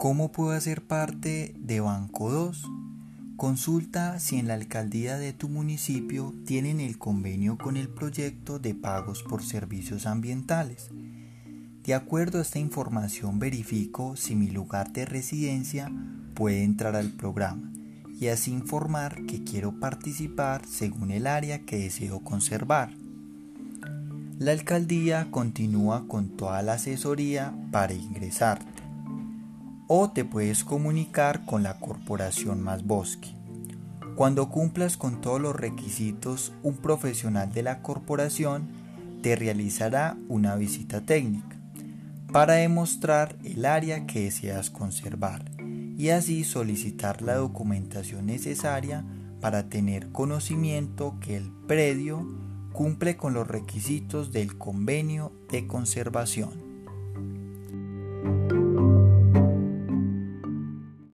¿Cómo puedo hacer parte de Banco 2? Consulta si en la alcaldía de tu municipio tienen el convenio con el proyecto de pagos por servicios ambientales. De acuerdo a esta información verifico si mi lugar de residencia puede entrar al programa y así informar que quiero participar según el área que deseo conservar. La alcaldía continúa con toda la asesoría para ingresarte o te puedes comunicar con la corporación Más Bosque. Cuando cumplas con todos los requisitos, un profesional de la corporación te realizará una visita técnica para demostrar el área que deseas conservar y así solicitar la documentación necesaria para tener conocimiento que el predio cumple con los requisitos del convenio de conservación.